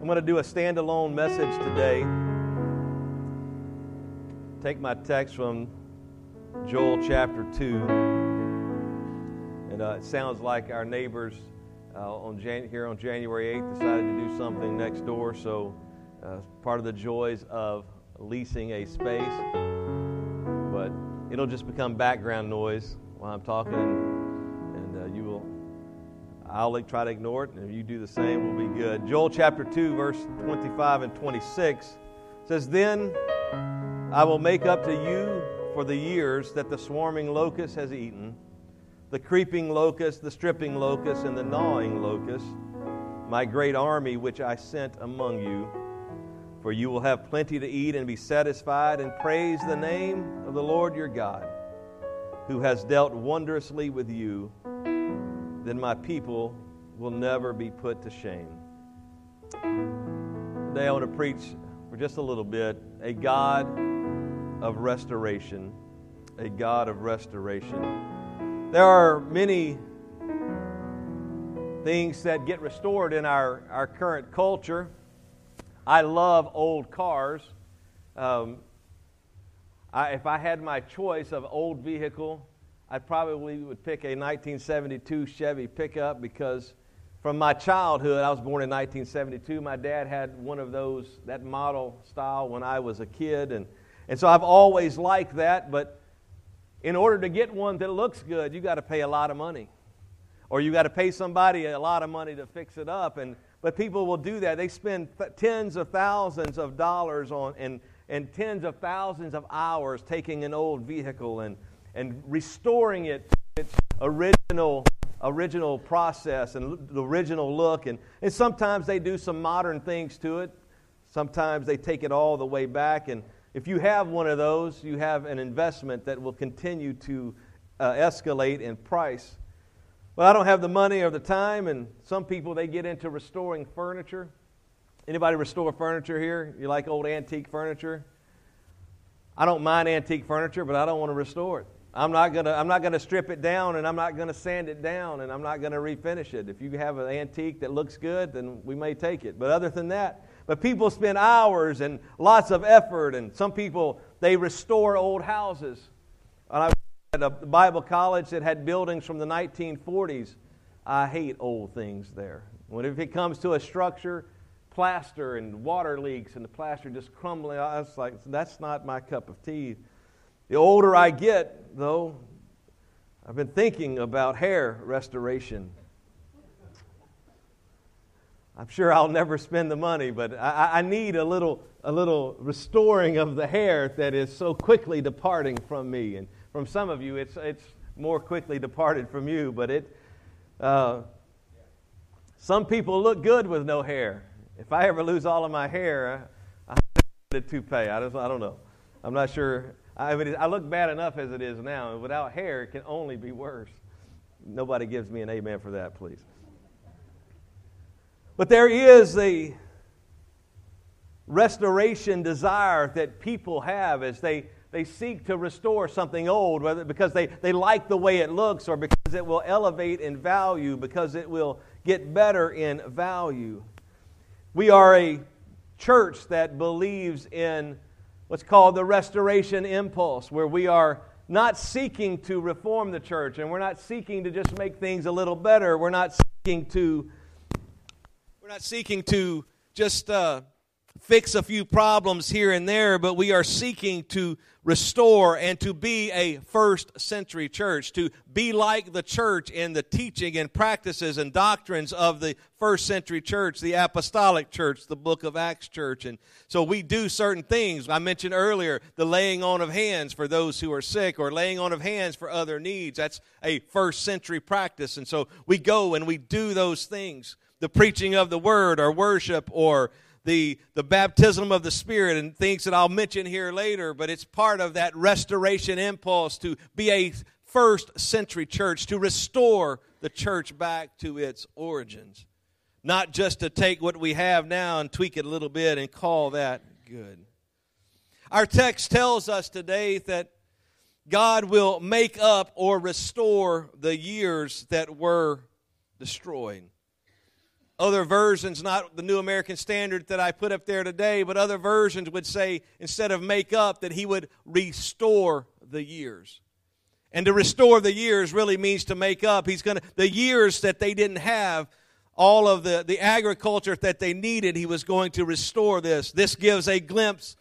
I'm going to do a standalone message today. Take my text from Joel chapter 2. And uh, it sounds like our neighbors uh, on Jan- here on January 8th decided to do something next door. So, uh, part of the joys of leasing a space. But it'll just become background noise while I'm talking, I'll try to ignore it, and if you do the same, we'll be good. Joel chapter 2, verse 25 and 26 says, Then I will make up to you for the years that the swarming locust has eaten, the creeping locust, the stripping locust, and the gnawing locust, my great army which I sent among you. For you will have plenty to eat and be satisfied, and praise the name of the Lord your God, who has dealt wondrously with you then my people will never be put to shame. Today I want to preach for just a little bit a God of restoration. A God of restoration. There are many things that get restored in our, our current culture. I love old cars. Um, I, if I had my choice of old vehicle, I probably would pick a 1972 Chevy pickup because from my childhood, I was born in 1972. My dad had one of those, that model style when I was a kid. And, and so I've always liked that. But in order to get one that looks good, you got to pay a lot of money. Or you got to pay somebody a lot of money to fix it up. And, but people will do that. They spend th- tens of thousands of dollars on, and, and tens of thousands of hours taking an old vehicle and and restoring it to its original original process and the original look. And, and sometimes they do some modern things to it. Sometimes they take it all the way back. And if you have one of those you have an investment that will continue to uh, escalate in price. Well i don't have the money or the time and some people they get into restoring furniture. Anybody restore furniture here? You like old antique furniture? I don't mind antique furniture but i don't want to restore it I'm not gonna I'm not gonna strip it down and I'm not gonna sand it down and I'm not gonna refinish it. If you have an antique that looks good, then we may take it. But other than that, but people spend hours and lots of effort, and some people they restore old houses. And I at a Bible college that had buildings from the 1940s. I hate old things there. When if it comes to a structure, plaster and water leaks and the plaster just crumbling, I was like, that's not my cup of tea. The older I get, though, I've been thinking about hair restoration. I'm sure I'll never spend the money, but I, I, need a little, a little restoring of the hair that is so quickly departing from me. And from some of you, it's, it's more quickly departed from you, but it, uh, some people look good with no hair. If I ever lose all of my hair, I, I a toupee. I, just, I don't know. I'm not sure Uh, I, mean, I look bad enough as it is now. and Without hair, it can only be worse. Nobody gives me an amen for that, please. But there is a restoration desire that people have as they, they seek to restore something old, whether because they, they like the way it looks or because it will elevate in value, because it will get better in value. We are a church that believes in what's called the restoration impulse, where we are not seeking to reform the church and we're not seeking to just make things a little better. We're not seeking to we're not seeking to just uh, fix a few problems here and there, but we are seeking to restore and to be a first century church, to be like the church in the teaching and practices and doctrines of the first century church, the apostolic church, the book of Acts church. And so we do certain things. I mentioned earlier the laying on of hands for those who are sick or laying on of hands for other needs. That's a first century practice. And so we go and we do those things. The preaching of the word or worship or the, the baptism of the Spirit and things that I'll mention here later, but it's part of that restoration impulse to be a first century church, to restore the church back to its origins. Not just to take what we have now and tweak it a little bit and call that good. Our text tells us today that God will make up or restore the years that were destroyed Other versions, not the New American Standard that I put up there today, but other versions would say instead of make up, that he would restore the years. And to restore the years really means to make up. He's going to, the years that they didn't have, all of the, the agriculture that they needed, he was going to restore this. This gives a glimpse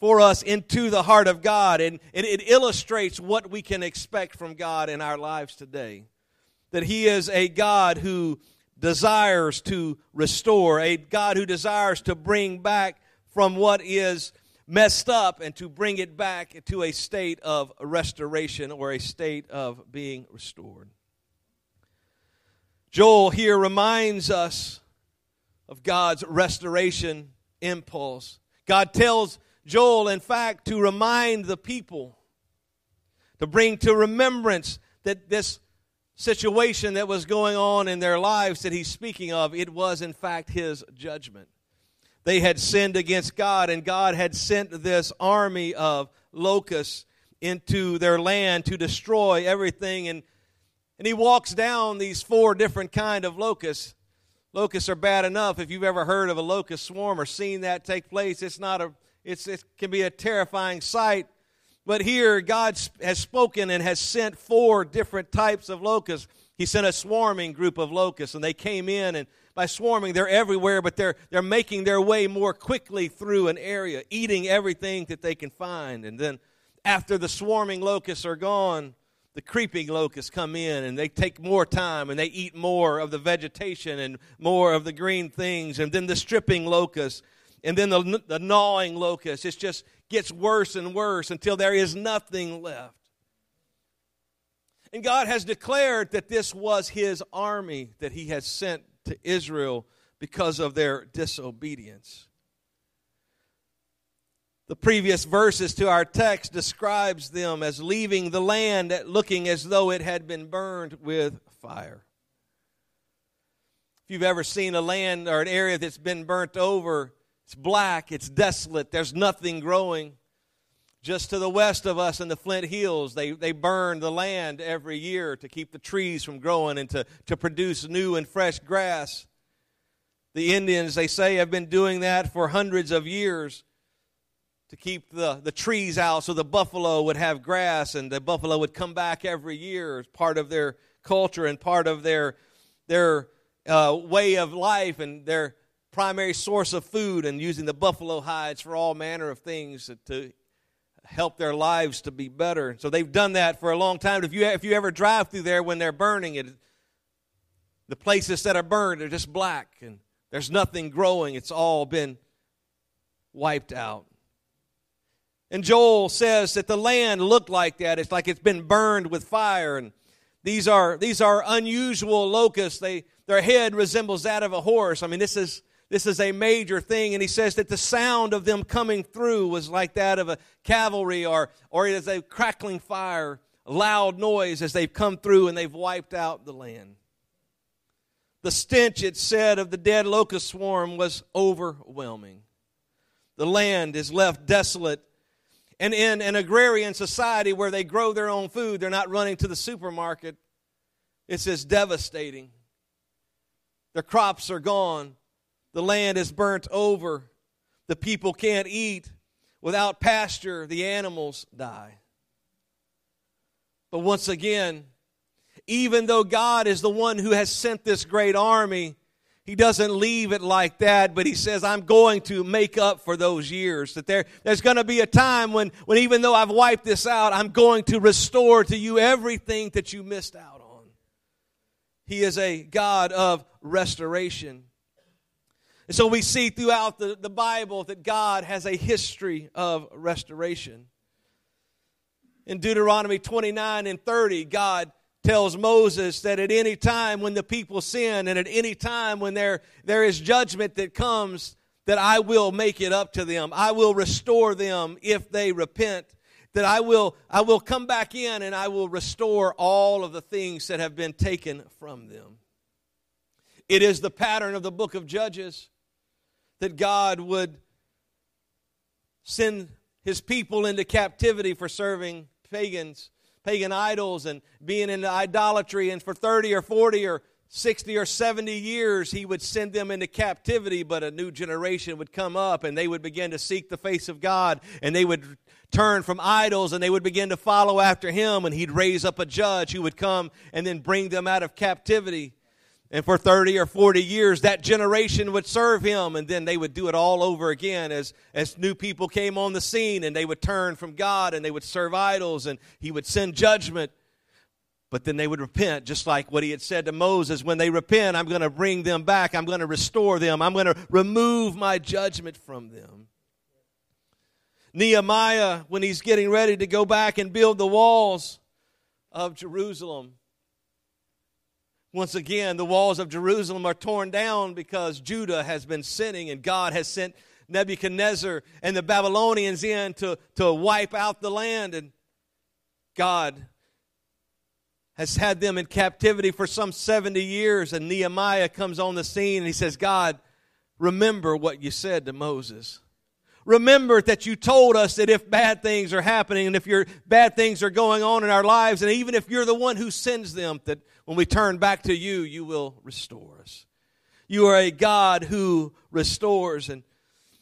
for us into the heart of God, and, and it illustrates what we can expect from God in our lives today. That He is a God who desires to restore, a God who desires to bring back from what is messed up and to bring it back to a state of restoration or a state of being restored. Joel here reminds us of God's restoration impulse. God tells Joel, in fact, to remind the people, to bring to remembrance that this situation that was going on in their lives that he's speaking of, it was in fact his judgment. They had sinned against God, and God had sent this army of locusts into their land to destroy everything. And, and he walks down these four different kind of locusts. Locusts are bad enough. If you've ever heard of a locust swarm or seen that take place, it's not a it's, it can be a terrifying sight. But here, God has spoken and has sent four different types of locusts. He sent a swarming group of locusts, and they came in, and by swarming, they're everywhere, but they're, they're making their way more quickly through an area, eating everything that they can find. And then, after the swarming locusts are gone, the creeping locusts come in and they take more time and they eat more of the vegetation and more of the green things. And then the stripping locusts and then the, the gnawing locust. It just gets worse and worse until there is nothing left. And God has declared that this was his army that he has sent to Israel because of their disobedience. The previous verses to our text describes them as leaving the land looking as though it had been burned with fire. If you've ever seen a land or an area that's been burnt over, it's black, it's desolate, there's nothing growing. Just to the west of us in the Flint Hills, they, they burn the land every year to keep the trees from growing and to, to produce new and fresh grass. The Indians, they say, have been doing that for hundreds of years to keep the, the trees out so the buffalo would have grass and the buffalo would come back every year as part of their culture and part of their, their uh, way of life and their primary source of food and using the buffalo hides for all manner of things to help their lives to be better. So they've done that for a long time. If you, if you ever drive through there when they're burning it, the places that are burned are just black and there's nothing growing. It's all been wiped out. And Joel says that the land looked like that. It's like it's been burned with fire. And these are, these are unusual locusts. They, their head resembles that of a horse. I mean, this is this is a major thing. And he says that the sound of them coming through was like that of a cavalry or, or as a crackling fire, loud noise as they've come through and they've wiped out the land. The stench, it said, of the dead locust swarm was overwhelming. The land is left desolate. And in an agrarian society where they grow their own food, they're not running to the supermarket. It's as devastating. Their crops are gone. The land is burnt over. The people can't eat. Without pasture, the animals die. But once again, even though God is the one who has sent this great army, he doesn't leave it like that, but he says, I'm going to make up for those years. That there, there's going to be a time when, when even though I've wiped this out, I'm going to restore to you everything that you missed out on. He is a God of restoration. And so we see throughout the, the Bible that God has a history of restoration. In Deuteronomy 29 and 30, God tells Moses that at any time when the people sin and at any time when there, there is judgment that comes, that I will make it up to them. I will restore them if they repent. That I will, I will come back in and I will restore all of the things that have been taken from them. It is the pattern of the book of Judges that God would send his people into captivity for serving pagans, pagan idols, and being into idolatry, and for 30 or 40 or 60 or 70 years, he would send them into captivity, but a new generation would come up and they would begin to seek the face of God and they would turn from idols and they would begin to follow after him and he'd raise up a judge who would come and then bring them out of captivity. And for 30 or 40 years, that generation would serve him, and then they would do it all over again as, as new people came on the scene and they would turn from God and they would serve idols and he would send judgment. But then they would repent, just like what he had said to Moses when they repent, I'm going to bring them back, I'm going to restore them, I'm going to remove my judgment from them. Nehemiah, when he's getting ready to go back and build the walls of Jerusalem, once again, the walls of Jerusalem are torn down because Judah has been sinning and God has sent Nebuchadnezzar and the Babylonians in to, to wipe out the land. And God has had them in captivity for some 70 years. And Nehemiah comes on the scene and he says, God, remember what you said to Moses. Remember that you told us that if bad things are happening and if your bad things are going on in our lives, and even if you're the one who sends them, that when we turn back to you, you will restore us. You are a God who restores. And,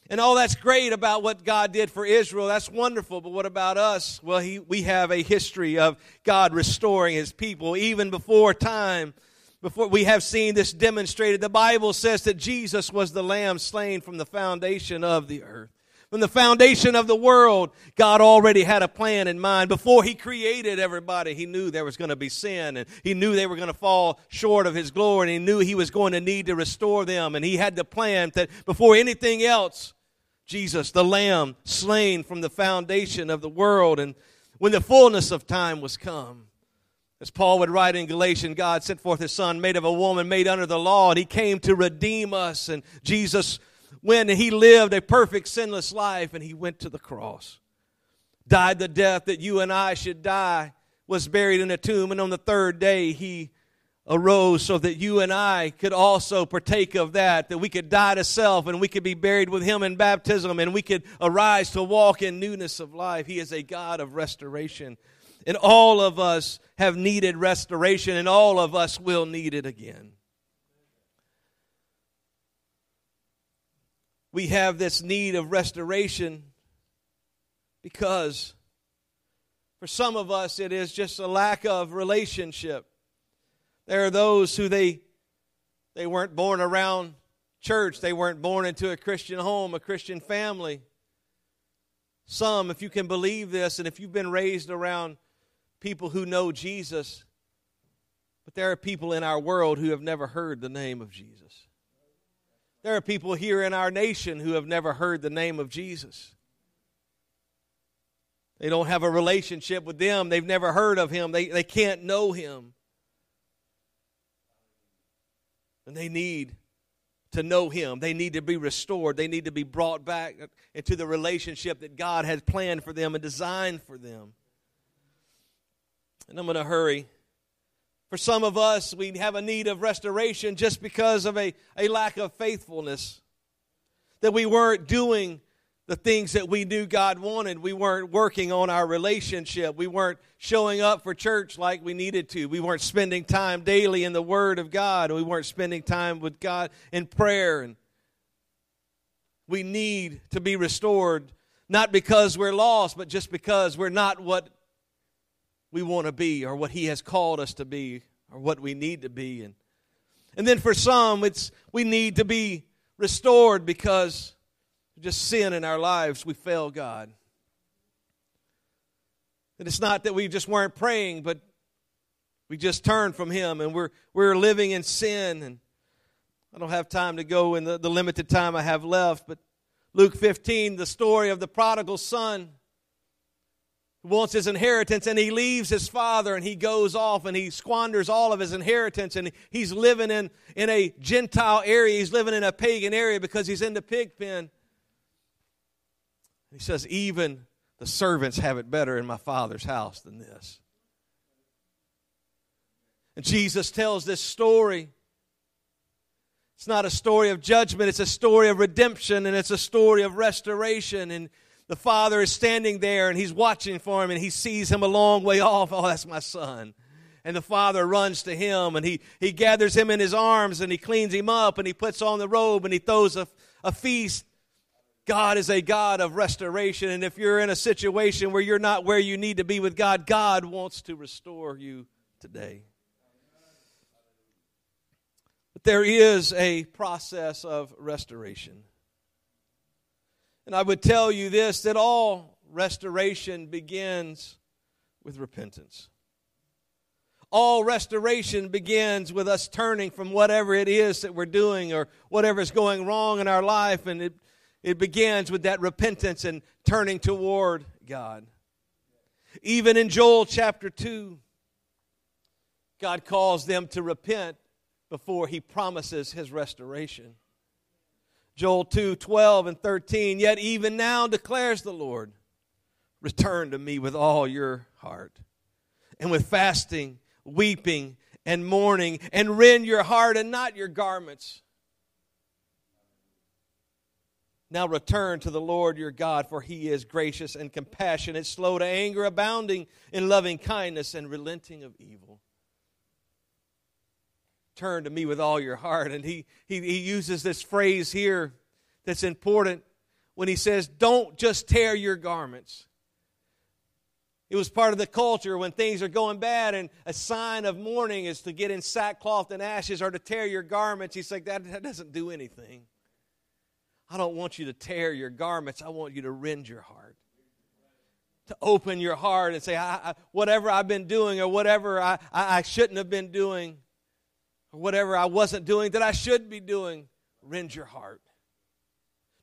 and all that's great about what God did for Israel. That's wonderful. But what about us? Well, he, we have a history of God restoring his people even before time. Before we have seen this demonstrated, the Bible says that Jesus was the lamb slain from the foundation of the earth. From the foundation of the world, God already had a plan in mind. Before He created everybody, He knew there was going to be sin, and He knew they were going to fall short of His glory, and He knew He was going to need to restore them. And He had the plan that before anything else, Jesus, the Lamb, slain from the foundation of the world, and when the fullness of time was come, as Paul would write in Galatians, God sent forth his son, made of a woman, made under the law, and he came to redeem us. And Jesus when he lived a perfect sinless life and he went to the cross. Died the death that you and I should die, was buried in a tomb, and on the third day he arose so that you and I could also partake of that, that we could die to self and we could be buried with him in baptism and we could arise to walk in newness of life. He is a God of restoration. And all of us have needed restoration, and all of us will need it again. We have this need of restoration because for some of us it is just a lack of relationship. There are those who they they weren't born around church, they weren't born into a Christian home, a Christian family. Some, if you can believe this, and if you've been raised around people who know Jesus, but there are people in our world who have never heard the name of Jesus. There are people here in our nation who have never heard the name of Jesus. They don't have a relationship with them. They've never heard of him. They, they can't know him. And they need to know him. They need to be restored. They need to be brought back into the relationship that God has planned for them and designed for them. And I'm going to hurry. For some of us, we have a need of restoration just because of a, a lack of faithfulness. That we weren't doing the things that we knew God wanted. We weren't working on our relationship. We weren't showing up for church like we needed to. We weren't spending time daily in the Word of God. We weren't spending time with God in prayer. And we need to be restored, not because we're lost, but just because we're not what we want to be or what He has called us to be or what we need to be. And, and then for some, it's we need to be restored because just sin in our lives, we fail God. And it's not that we just weren't praying, but we just turned from Him and we're, we're living in sin. And I don't have time to go in the, the limited time I have left, but Luke 15, the story of the prodigal son wants his inheritance and he leaves his father and he goes off and he squanders all of his inheritance and he's living in, in a Gentile area. He's living in a pagan area because he's in the pig pen. He says, Even the servants have it better in my father's house than this. And Jesus tells this story. It's not a story of judgment, it's a story of redemption and it's a story of restoration. And the father is standing there and he's watching for him and he sees him a long way off. Oh, that's my son. And the father runs to him and he, he gathers him in his arms and he cleans him up and he puts on the robe and he throws a, a feast. God is a God of restoration. And if you're in a situation where you're not where you need to be with God, God wants to restore you today. But there is a process of restoration. And I would tell you this that all restoration begins with repentance. All restoration begins with us turning from whatever it is that we're doing or whatever is going wrong in our life, and it, it begins with that repentance and turning toward God. Even in Joel chapter 2, God calls them to repent before he promises his restoration. Joel 2 12 and 13. Yet even now declares the Lord, return to me with all your heart, and with fasting weeping and mourning, and rend your heart and not your garments. Now return to the Lord your God, for he is gracious and compassionate, slow to anger, abounding in loving kindness, and relenting of evil. Turn to me with all your heart. And he, he, he uses this phrase here that's important when he says, Don't just tear your garments. It was part of the culture when things are going bad, and a sign of mourning is to get in sackcloth and ashes or to tear your garments. He's like, that, that doesn't do anything. I don't want you to tear your garments, I want you to rend your heart. To open your heart and say, I, I, whatever I've been doing or whatever I, I shouldn't have been doing or whatever I wasn't doing that I should be doing, rend your heart.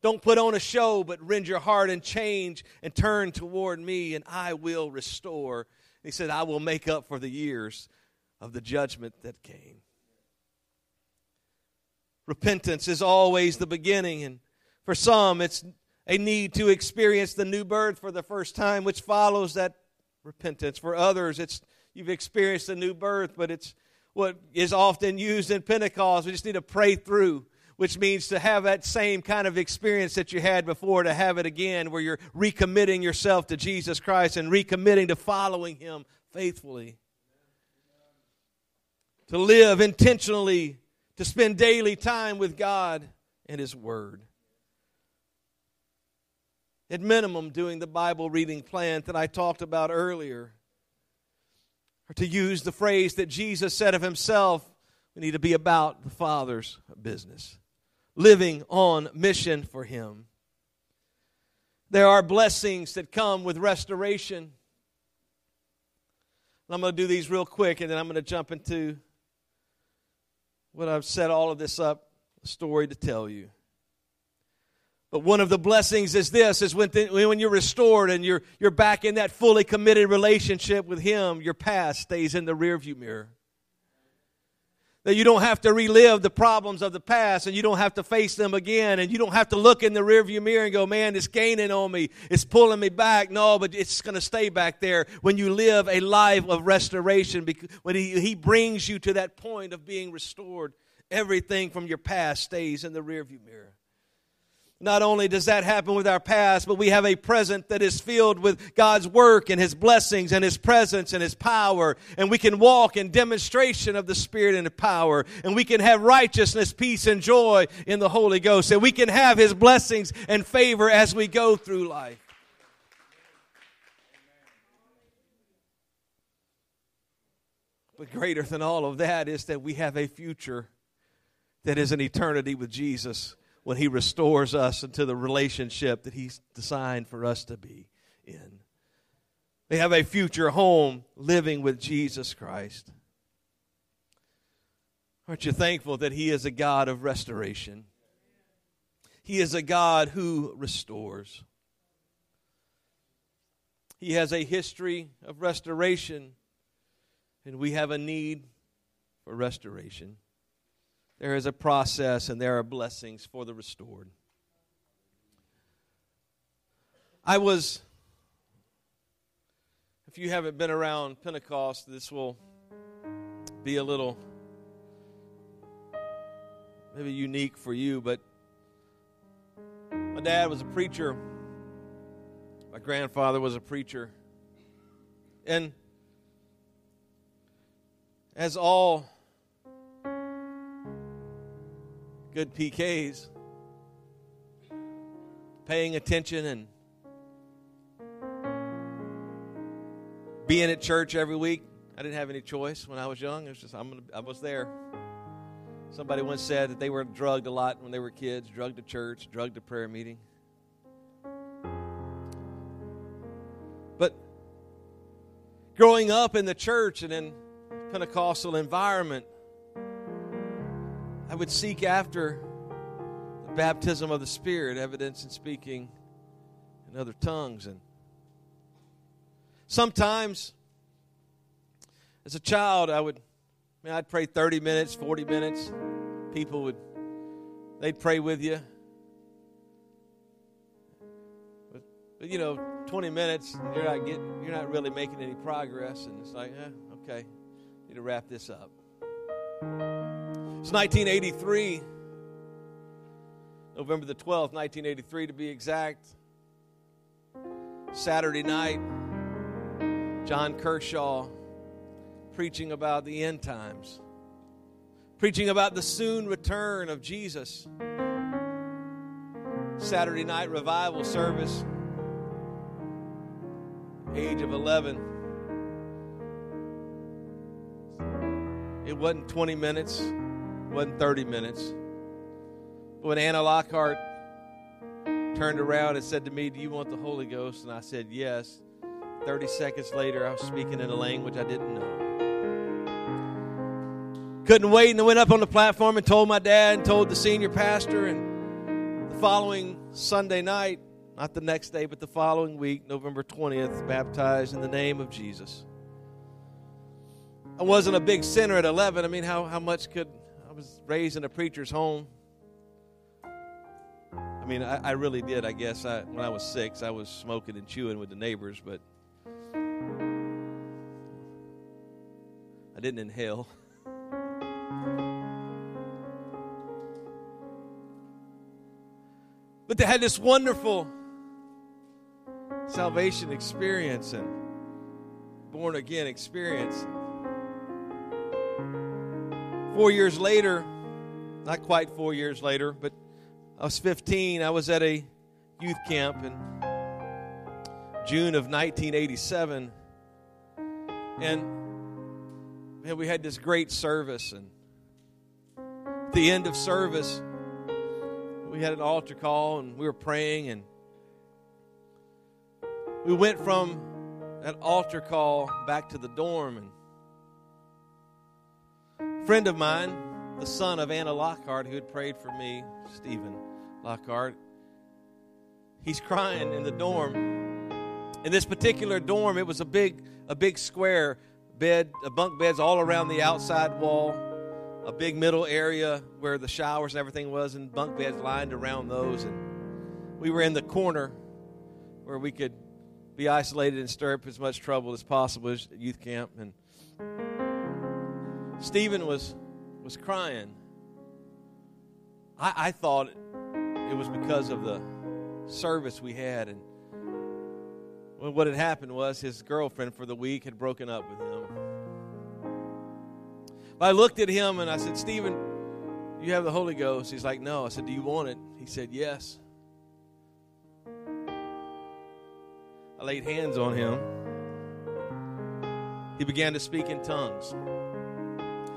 Don't put on a show, but rend your heart and change and turn toward me, and I will restore. He said, I will make up for the years of the judgment that came. Repentance is always the beginning, and for some, it's a need to experience the new birth for the first time, which follows that repentance. For others, it's you've experienced the new birth, but it's what is often used in Pentecost. We just need to pray through which means to have that same kind of experience that you had before, to have it again, where you're recommitting yourself to Jesus Christ and recommitting to following Him faithfully. To live intentionally, to spend daily time with God and His Word. At minimum, doing the Bible reading plan that I talked about earlier. Or to use the phrase that Jesus said of Himself, we need to be about the Father's business living on mission for Him. There are blessings that come with restoration. I'm going to do these real quick and then I'm going to jump into what I've set all of this up, a story to tell you. One of the blessings is this is when, th- when you're restored and you're, you're back in that fully committed relationship with Him, your past stays in the rearview mirror. That you don't have to relive the problems of the past and you don't have to face them again and you don't have to look in the rearview mirror and go, man, it's gaining on me. It's pulling me back. No, but it's going to stay back there when you live a life of restoration. When he, he brings you to that point of being restored, everything from your past stays in the rearview mirror. Not only does that happen with our past, but we have a present that is filled with God's work and His blessings and His presence and His power. And we can walk in demonstration of the Spirit and the power. And we can have righteousness, peace, and joy in the Holy Ghost. And we can have His blessings and favor as we go through life. But greater than all of that is that we have a future that is an eternity with Jesus when He restores us into the relationship that He's designed for us to be in. They have a future home living with Jesus Christ. Aren't you thankful that He is a God of restoration? He is a God who restores. He has a history of restoration, and we have a need for restoration. There is a process and there are blessings for the restored. I was, if you haven't been around Pentecost, this will be a little maybe unique for you, but my dad was a preacher. My grandfather was a preacher. And as all good PKs, paying attention and being at church every week. I didn't have any choice when I was young. It was just I'm gonna, I was there. Somebody once said that they were drugged a lot when they were kids, drugged to church, drugged to prayer meeting. But growing up in the church and in Pentecostal environment, I would seek after the baptism of the Spirit, evidence in speaking in other tongues. And sometimes, as a child, I would, I mean, I'd pray 30 minutes, 40 minutes. People would, they'd pray with you. But, but you know, 20 minutes, you're not getting, you're not really making any progress, and it's like, eh, okay, need to wrap this up. It's 1983, November the 12th, 1983 to be exact. Saturday night, John Kershaw preaching about the end times, preaching about the soon return of Jesus. Saturday night revival service, age of 11. It wasn't 20 minutes wasn't 30 minutes. But when Anna Lockhart turned around and said to me, Do you want the Holy Ghost? And I said, Yes. 30 seconds later, I was speaking in a language I didn't know. Couldn't wait and I went up on the platform and told my dad and told the senior pastor. And the following Sunday night, not the next day, but the following week, November 20th, baptized in the name of Jesus. I wasn't a big sinner at 11. I mean, how, how much could was raised in a preacher's home. I mean, I, I really did. I guess I, when I was six, I was smoking and chewing with the neighbors, but I didn't inhale. But they had this wonderful salvation experience and born again experience. Four years later, not quite four years later, but I was 15. I was at a youth camp in June of 1987. And man, we had this great service. And at the end of service, we had an altar call and we were praying. And we went from that altar call back to the dorm. And friend of mine, the son of Anna Lockhart, who had prayed for me, Stephen Lockhart, he's crying in the dorm. In this particular dorm, it was a big, a big square bed, bunk beds all around the outside wall, a big middle area where the showers and everything was, and bunk beds lined around those. And we were in the corner where we could be isolated and stir up as much trouble as possible as youth camp. And Stephen was, was crying. I, I thought it was because of the service we had. And what had happened was his girlfriend for the week had broken up with him. But I looked at him and I said, Stephen, you have the Holy Ghost. He's like, No. I said, Do you want it? He said, Yes. I laid hands on him. He began to speak in tongues.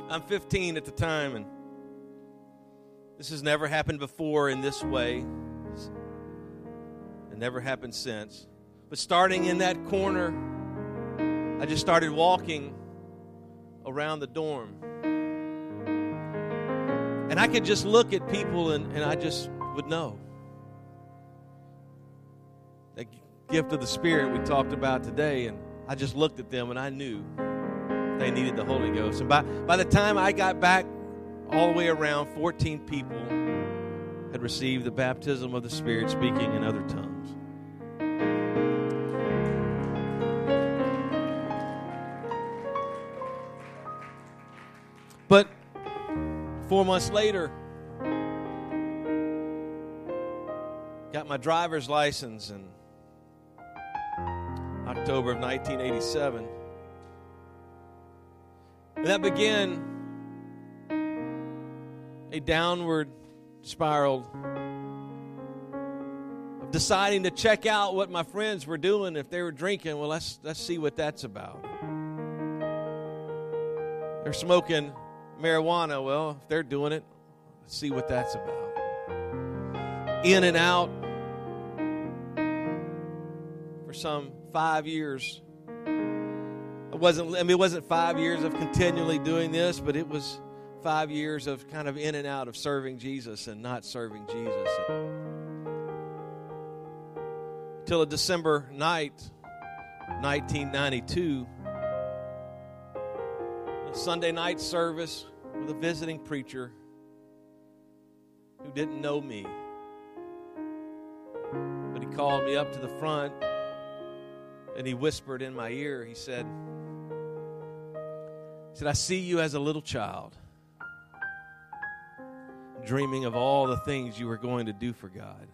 I'm 15 at the time, and this has never happened before in this way. It never happened since. But starting in that corner, I just started walking around the dorm. And I could just look at people and, and I just would know. That gift of the Spirit we talked about today, and I just looked at them and I knew they needed the Holy Ghost. And by, by the time I got back all the way around, 14 people had received the baptism of the Spirit, speaking in other tongues. But four months later, got my driver's license in October of 1987. That began a downward spiral of deciding to check out what my friends were doing. If they were drinking, well, let's, let's see what that's about. They're smoking marijuana. Well, if they're doing it, let's see what that's about. In and out for some five years. It wasn't, I mean, it wasn't five years of continually doing this, but it was five years of kind of in and out of serving Jesus and not serving Jesus. Till a December night, 1992, a Sunday night service with a visiting preacher who didn't know me. But he called me up to the front and he whispered in my ear, he said, said, I see you as a little child, dreaming of all the things you were going to do for God.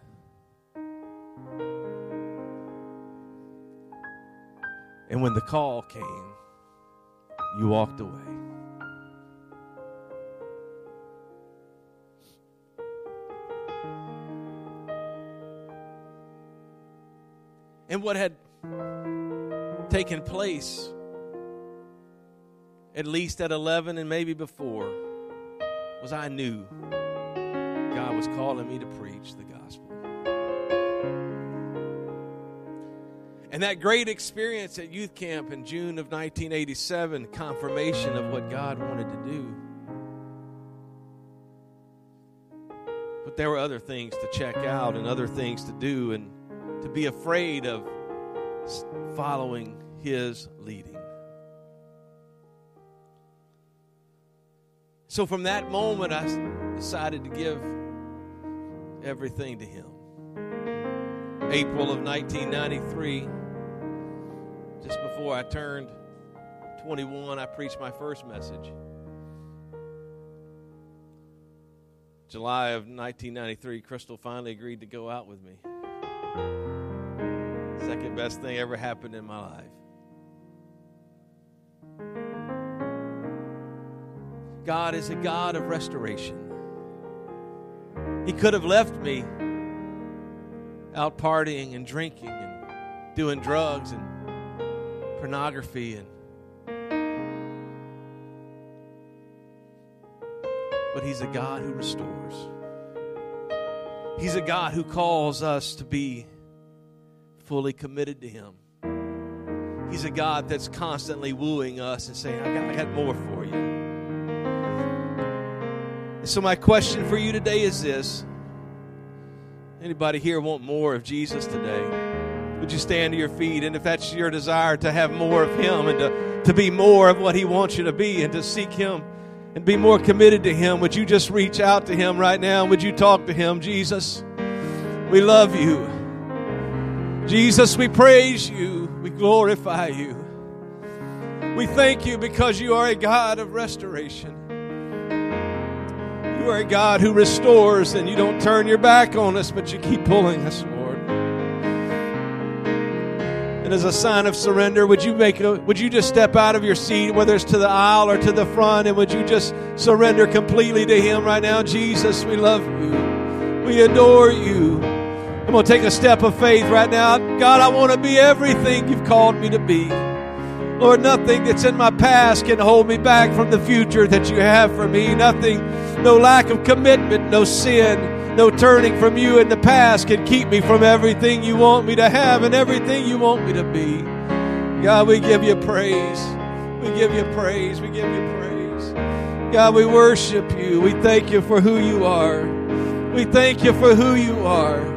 And when the call came, you walked away. And what had taken place at least at 11 and maybe before was I knew God was calling me to preach the gospel. And that great experience at youth camp in June of 1987, confirmation of what God wanted to do. But there were other things to check out and other things to do and to be afraid of following His leading. So from that moment, I decided to give everything to Him. April of 1993, just before I turned 21, I preached my first message. July of 1993, Crystal finally agreed to go out with me. Second best thing ever happened in my life. God is a God of restoration. He could have left me out partying and drinking and doing drugs and pornography and but he's a God who restores. He's a God who calls us to be fully committed to him. He's a God that's constantly wooing us and saying, I got, I got more for you. So my question for you today is this. Anybody here want more of Jesus today? Would you stand to your feet? And if that's your desire to have more of Him and to, to be more of what He wants you to be and to seek Him and be more committed to Him, would you just reach out to Him right now? Would you talk to Him? Jesus, we love you. Jesus, we praise you. We glorify you. We thank you because you are a God of restoration. You are a God who restores and you don't turn your back on us, but you keep pulling us, Lord. And as a sign of surrender, would you make a, would you just step out of your seat, whether it's to the aisle or to the front, and would you just surrender completely to Him right now? Jesus, we love you. We adore you. I'm going to take a step of faith right now. God, I want to be everything you've called me to be. Lord, nothing that's in my past can hold me back from the future that you have for me. Nothing, no lack of commitment, no sin, no turning from you in the past can keep me from everything you want me to have and everything you want me to be. God, we give you praise. We give you praise. We give you praise. God, we worship you. We thank you for who you are. We thank you for who you are.